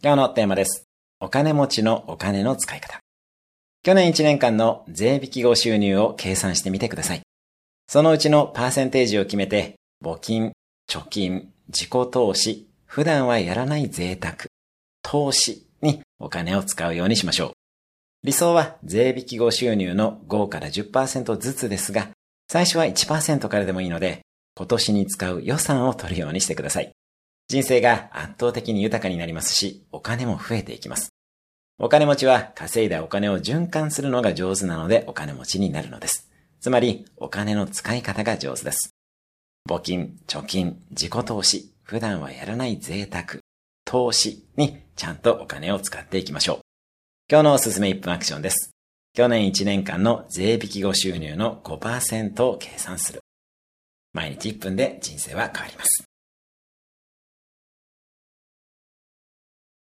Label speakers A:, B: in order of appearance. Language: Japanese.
A: 今日のテーマです。お金持ちのお金の使い方。去年1年間の税引き後収入を計算してみてください。そのうちのパーセンテージを決めて、募金、貯金、自己投資、普段はやらない贅沢、投資にお金を使うようにしましょう。理想は税引き後収入の5から10%ずつですが、最初は1%からでもいいので、今年に使う予算を取るようにしてください。人生が圧倒的に豊かになりますし、お金も増えていきます。お金持ちは稼いだお金を循環するのが上手なのでお金持ちになるのです。つまり、お金の使い方が上手です。募金、貯金、自己投資、普段はやらない贅沢、投資にちゃんとお金を使っていきましょう。今日のおすすめ1分アクションです。去年1年間の税引き後収入の5%を計算する。毎日1分で人生は変わります。